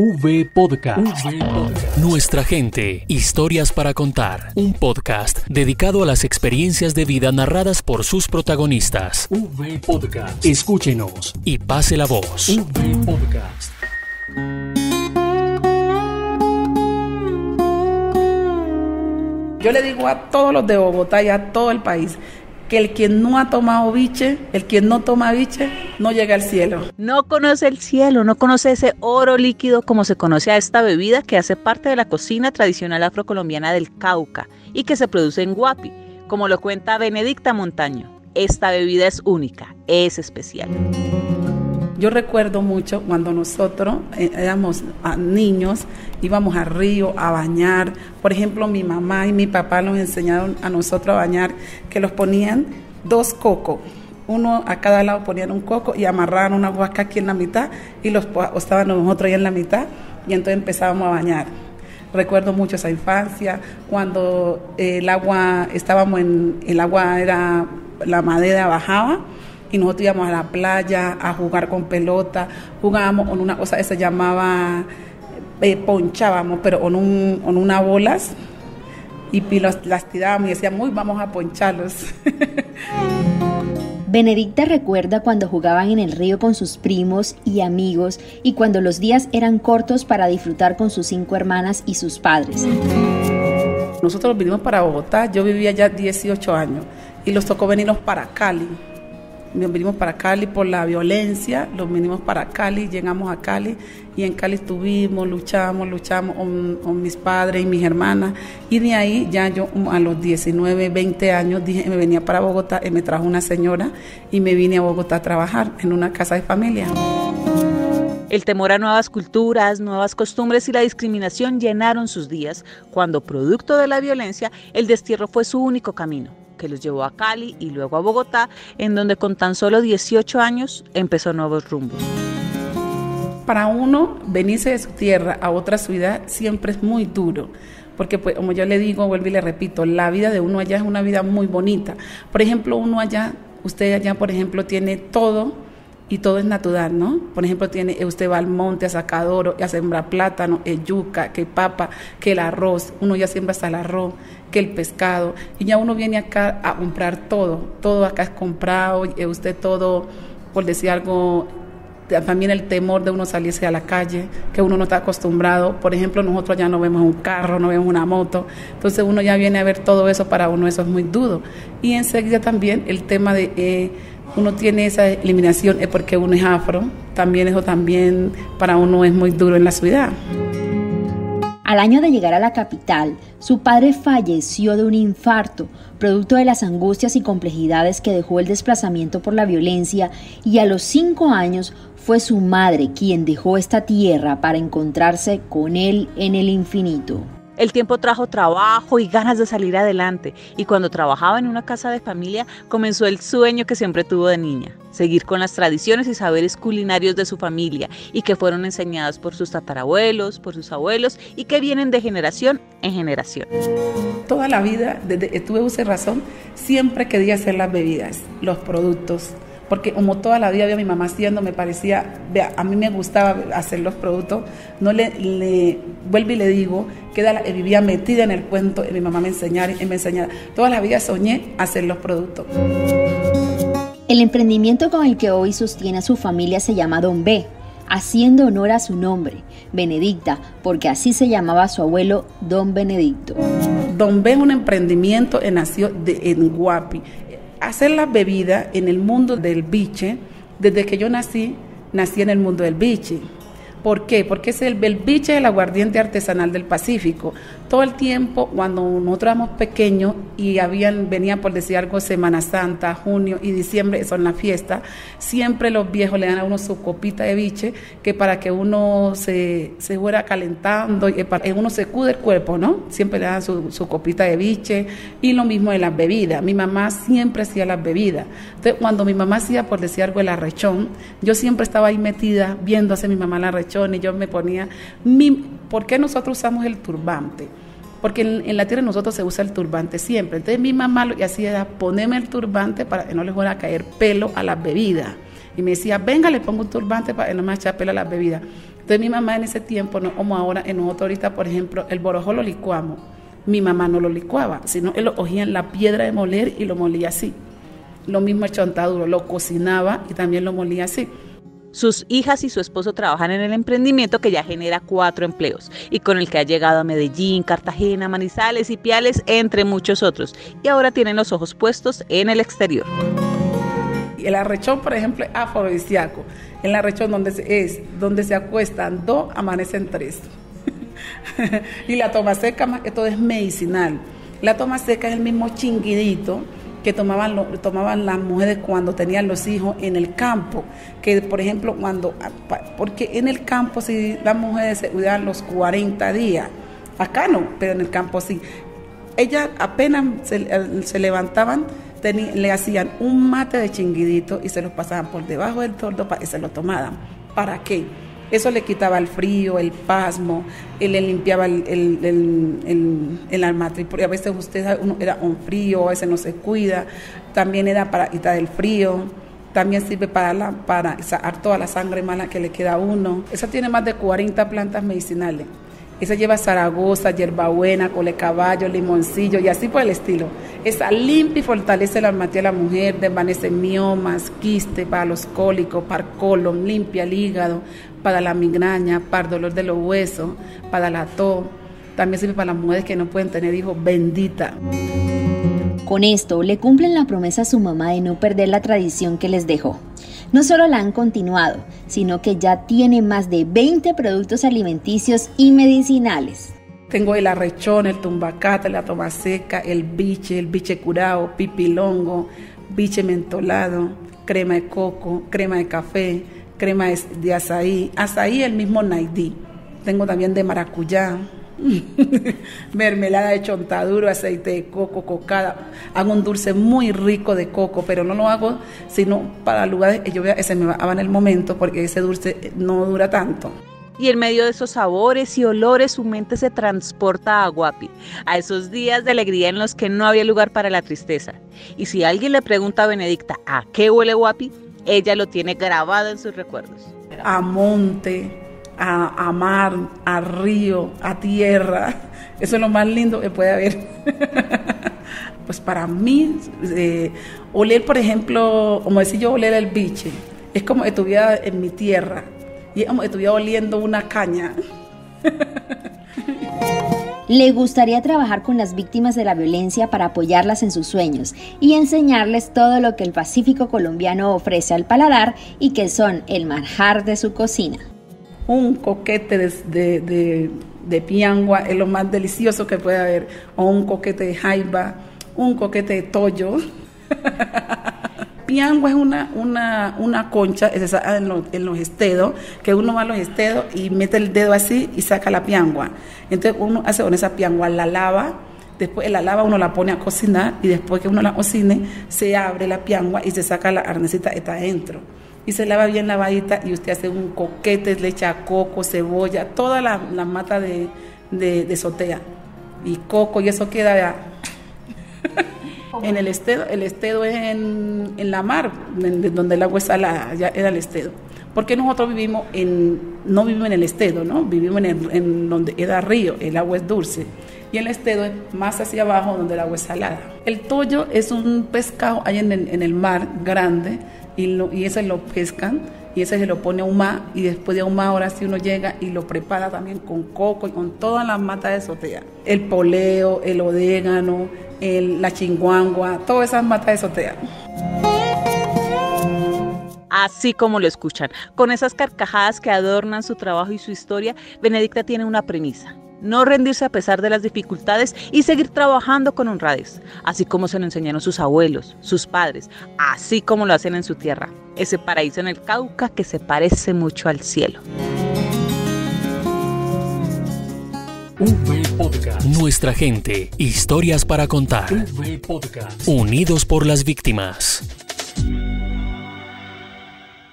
V Podcast. Nuestra gente, historias para contar. Un podcast dedicado a las experiencias de vida narradas por sus protagonistas. V Podcast. Escúchenos y pase la voz. V Podcast. Yo le digo a todos los de Bogotá y a todo el país que el quien no ha tomado biche, el quien no toma biche, no llega al cielo. No conoce el cielo, no conoce ese oro líquido como se conoce a esta bebida que hace parte de la cocina tradicional afrocolombiana del Cauca y que se produce en Guapi, como lo cuenta Benedicta Montaño. Esta bebida es única, es especial. Yo recuerdo mucho cuando nosotros eh, éramos ah, niños, íbamos al río a bañar. Por ejemplo, mi mamá y mi papá nos enseñaron a nosotros a bañar, que los ponían dos cocos. Uno a cada lado ponían un coco y amarraban una huasca aquí en la mitad y los estaban nosotros ahí en la mitad y entonces empezábamos a bañar. Recuerdo mucho esa infancia, cuando el agua, estábamos en, el agua era, la madera bajaba y nosotros íbamos a la playa a jugar con pelota, jugábamos con una cosa que se llamaba, eh, ponchábamos, pero con, un, con unas bolas y, las tirábamos y decíamos, vamos a poncharlos. Benedicta recuerda cuando jugaban en el río con sus primos y amigos y cuando los días eran cortos para disfrutar con sus cinco hermanas y sus padres. Nosotros vinimos para Bogotá, yo vivía ya 18 años y los tocó venirnos para Cali venimos para Cali por la violencia, los vinimos para Cali, llegamos a Cali y en Cali estuvimos, luchamos, luchamos con, mis padres y mis hermanas y de ahí ya yo a los 19, 20 años dije, me venía para Bogotá y me trajo una señora y me vine a Bogotá a trabajar en una casa de familia. El temor a nuevas culturas, nuevas costumbres y la discriminación llenaron sus días cuando, producto de la violencia, el destierro fue su único camino que los llevó a Cali y luego a Bogotá, en donde con tan solo 18 años empezó nuevos rumbos. Para uno, venirse de su tierra a otra ciudad siempre es muy duro porque pues como yo le digo, vuelvo y le repito, la vida de uno allá es una vida muy bonita. Por ejemplo, uno allá, usted allá, por ejemplo, tiene todo y todo es natural, ¿no? Por ejemplo, tiene usted va al monte a sacar oro, a sembrar plátano, el yuca, que papa, que el arroz, uno ya siembra hasta el arroz, que el pescado, y ya uno viene acá a comprar todo, todo acá es comprado, y usted todo, por decir algo, también el temor de uno salirse a la calle, que uno no está acostumbrado. Por ejemplo, nosotros ya no vemos un carro, no vemos una moto, entonces uno ya viene a ver todo eso, para uno eso es muy duro. Y enseguida también el tema de... Eh, uno tiene esa eliminación es porque uno es afro, también eso también para uno es muy duro en la ciudad. Al año de llegar a la capital, su padre falleció de un infarto, producto de las angustias y complejidades que dejó el desplazamiento por la violencia, y a los cinco años fue su madre quien dejó esta tierra para encontrarse con él en el infinito. El tiempo trajo trabajo y ganas de salir adelante y cuando trabajaba en una casa de familia comenzó el sueño que siempre tuvo de niña, seguir con las tradiciones y saberes culinarios de su familia y que fueron enseñados por sus tatarabuelos, por sus abuelos y que vienen de generación en generación. Toda la vida, desde que tuve razón, siempre quería hacer las bebidas, los productos porque como toda la vida había mi mamá haciendo, me parecía, vea, a mí me gustaba hacer los productos, no le, le vuelvo y le digo, que vivía metida en el cuento y mi mamá me enseñara y me enseñara. Toda la vida soñé hacer los productos. El emprendimiento con el que hoy sostiene a su familia se llama Don B, haciendo honor a su nombre, Benedicta, porque así se llamaba su abuelo Don Benedicto. Don B es un emprendimiento que nació en Guapi, hacer la bebida en el mundo del biche, desde que yo nací, nací en el mundo del biche. ¿Por qué? Porque es el, biche del aguardiente artesanal del Pacífico. Todo el tiempo, cuando nosotros éramos pequeños y habían, venía por decir algo, Semana Santa, junio y diciembre, son la fiesta, siempre los viejos le dan a uno su copita de biche, que para que uno se, se fuera calentando, y para que uno se cude el cuerpo, ¿no? Siempre le dan su, su copita de biche y lo mismo de las bebidas. Mi mamá siempre hacía las bebidas. Entonces, cuando mi mamá hacía, por decir algo, el arrechón, yo siempre estaba ahí metida viendo hacer mi mamá la arrechón y yo me ponía, mi, ¿por qué nosotros usamos el turbante? Porque en, la tierra nosotros se usa el turbante siempre. Entonces mi mamá lo que hacía era ponerme el turbante para que no le fuera a caer pelo a las bebidas. Y me decía, venga, le pongo un turbante para que no me eche pelo a las bebidas. Entonces mi mamá en ese tiempo, no como ahora, en nosotros ahorita, por ejemplo, el borojo lo licuamos. Mi mamá no lo licuaba, sino él lo cogía en la piedra de moler y lo molía así. Lo mismo el chontaduro, lo cocinaba y también lo molía así. Sus hijas y su esposo trabajan en el emprendimiento que ya genera cuatro empleos y con el que ha llegado a Medellín, Cartagena, Manizales y Piales, entre muchos otros. Y ahora tienen los ojos puestos en el exterior. El arrechón, por ejemplo, es afrodisíaco. El arrechón donde es donde se acuestan dos, amanecen tres. y la toma seca, esto es medicinal. La toma seca es el mismo chinguidito que tomaban, lo, tomaban las mujeres cuando tenían los hijos en el campo, que por ejemplo cuando, porque en el campo si las mujeres se cuidaban los 40 días, acá no, pero en el campo sí. Ellas apenas se, se levantaban, le hacían un mate de chinguidito y se los pasaban por debajo del tordo y se lo tomaban. ¿Para qué? Eso le quitaba el frío, el pasmo, él le limpiaba el, el, el, el, porque a veces usted era un frío, a veces no se cuida, también era para quitar el frío, también sirve para, la, para sacar toda la sangre mala que le queda a uno. Esa tiene más de 40 plantas medicinales. Esa lleva Zaragoza, hierbabuena, cole caballo, limoncillo y así por el estilo. Esa limpia y fortalece la alma de la mujer, desvanece miomas, quiste para los cólicos, para colon, limpia el hígado, para la migraña, para el dolor de los huesos, para la tos. También sirve para las mujeres que no pueden tener hijos, bendita. Con esto le cumplen la promesa a su mamá de no perder la tradición que les dejó. No solo la han continuado, sino que ya tiene más de 20 productos alimenticios y medicinales. Tengo el arrechón, el tumbacate, la toma seca, el biche, el biche curado, pipilongo, biche mentolado, crema de coco, crema de café, crema de azaí, azaí el mismo naidí. Tengo también de maracuyá, mermelada de chontaduro, aceite de coco, cocada. Hago un dulce muy rico de coco, pero no lo hago sino para lugares que yo vea que se me va en el momento porque ese dulce no dura tanto. Y en medio de esos sabores y olores su mente se transporta a Guapi, a esos días de alegría en los que no había lugar para la tristeza. Y si alguien le pregunta a Benedicta a qué huele Guapi, ella lo tiene grabado en sus recuerdos. A monte, a, mar, a río, a tierra. Eso es lo más lindo que puede haber. pues para mí, eh, oler, por ejemplo, como decía yo, oler el biche, es como que estuviera en mi tierra y es como que estuviera oliendo una caña. Le gustaría trabajar con las víctimas de la violencia para apoyarlas en sus sueños y enseñarles todo lo que el Pacífico colombiano ofrece al paladar y que son el manjar de su cocina. Un coquete de, de, piangua es lo más delicioso que puede haber, o un coquete de jaiba, un coquete de tollo. piangua es una, una, una concha en los, en los estedos, que uno va a los estedos y mete el dedo así y saca la piangua. Entonces uno hace con esa piangua, la lava, después la lava uno la pone a cocinar y después que uno la cocine se abre la piangua y se saca la arnecita está adentro. Y se lava bien lavadita y usted hace un coquete, le echa coco, cebolla, toda la, mata de, de, sotea. Y coco y eso queda en el estedo, el estedo es en, en la mar, donde el agua es salada, ya era el estedo. Porque nosotros vivimos en, no vivimos en el estedo, ¿no? Vivimos en, en donde era río, el agua es dulce. Y el estedo es más hacia abajo, donde el agua es salada. El tollo es un pescado ahí en en el mar grande, y, lo, y ese lo pescan y ese se lo pone a humar y después de ahumar ahora sí uno llega y lo prepara también con coco y con todas las matas de sotea. El poleo, el odégano, el, la chinguangua, todas esas matas de sotea. Así como lo escuchan, con esas carcajadas que adornan su trabajo y su historia, Benedicta tiene una premisa no rendirse a pesar de las dificultades y seguir trabajando con honradez, así como se lo enseñaron sus abuelos, sus padres, así como lo hacen en su tierra, ese paraíso en el Cauca que se parece mucho al cielo. Nuestra gente, historias para contar. Unidos por las víctimas.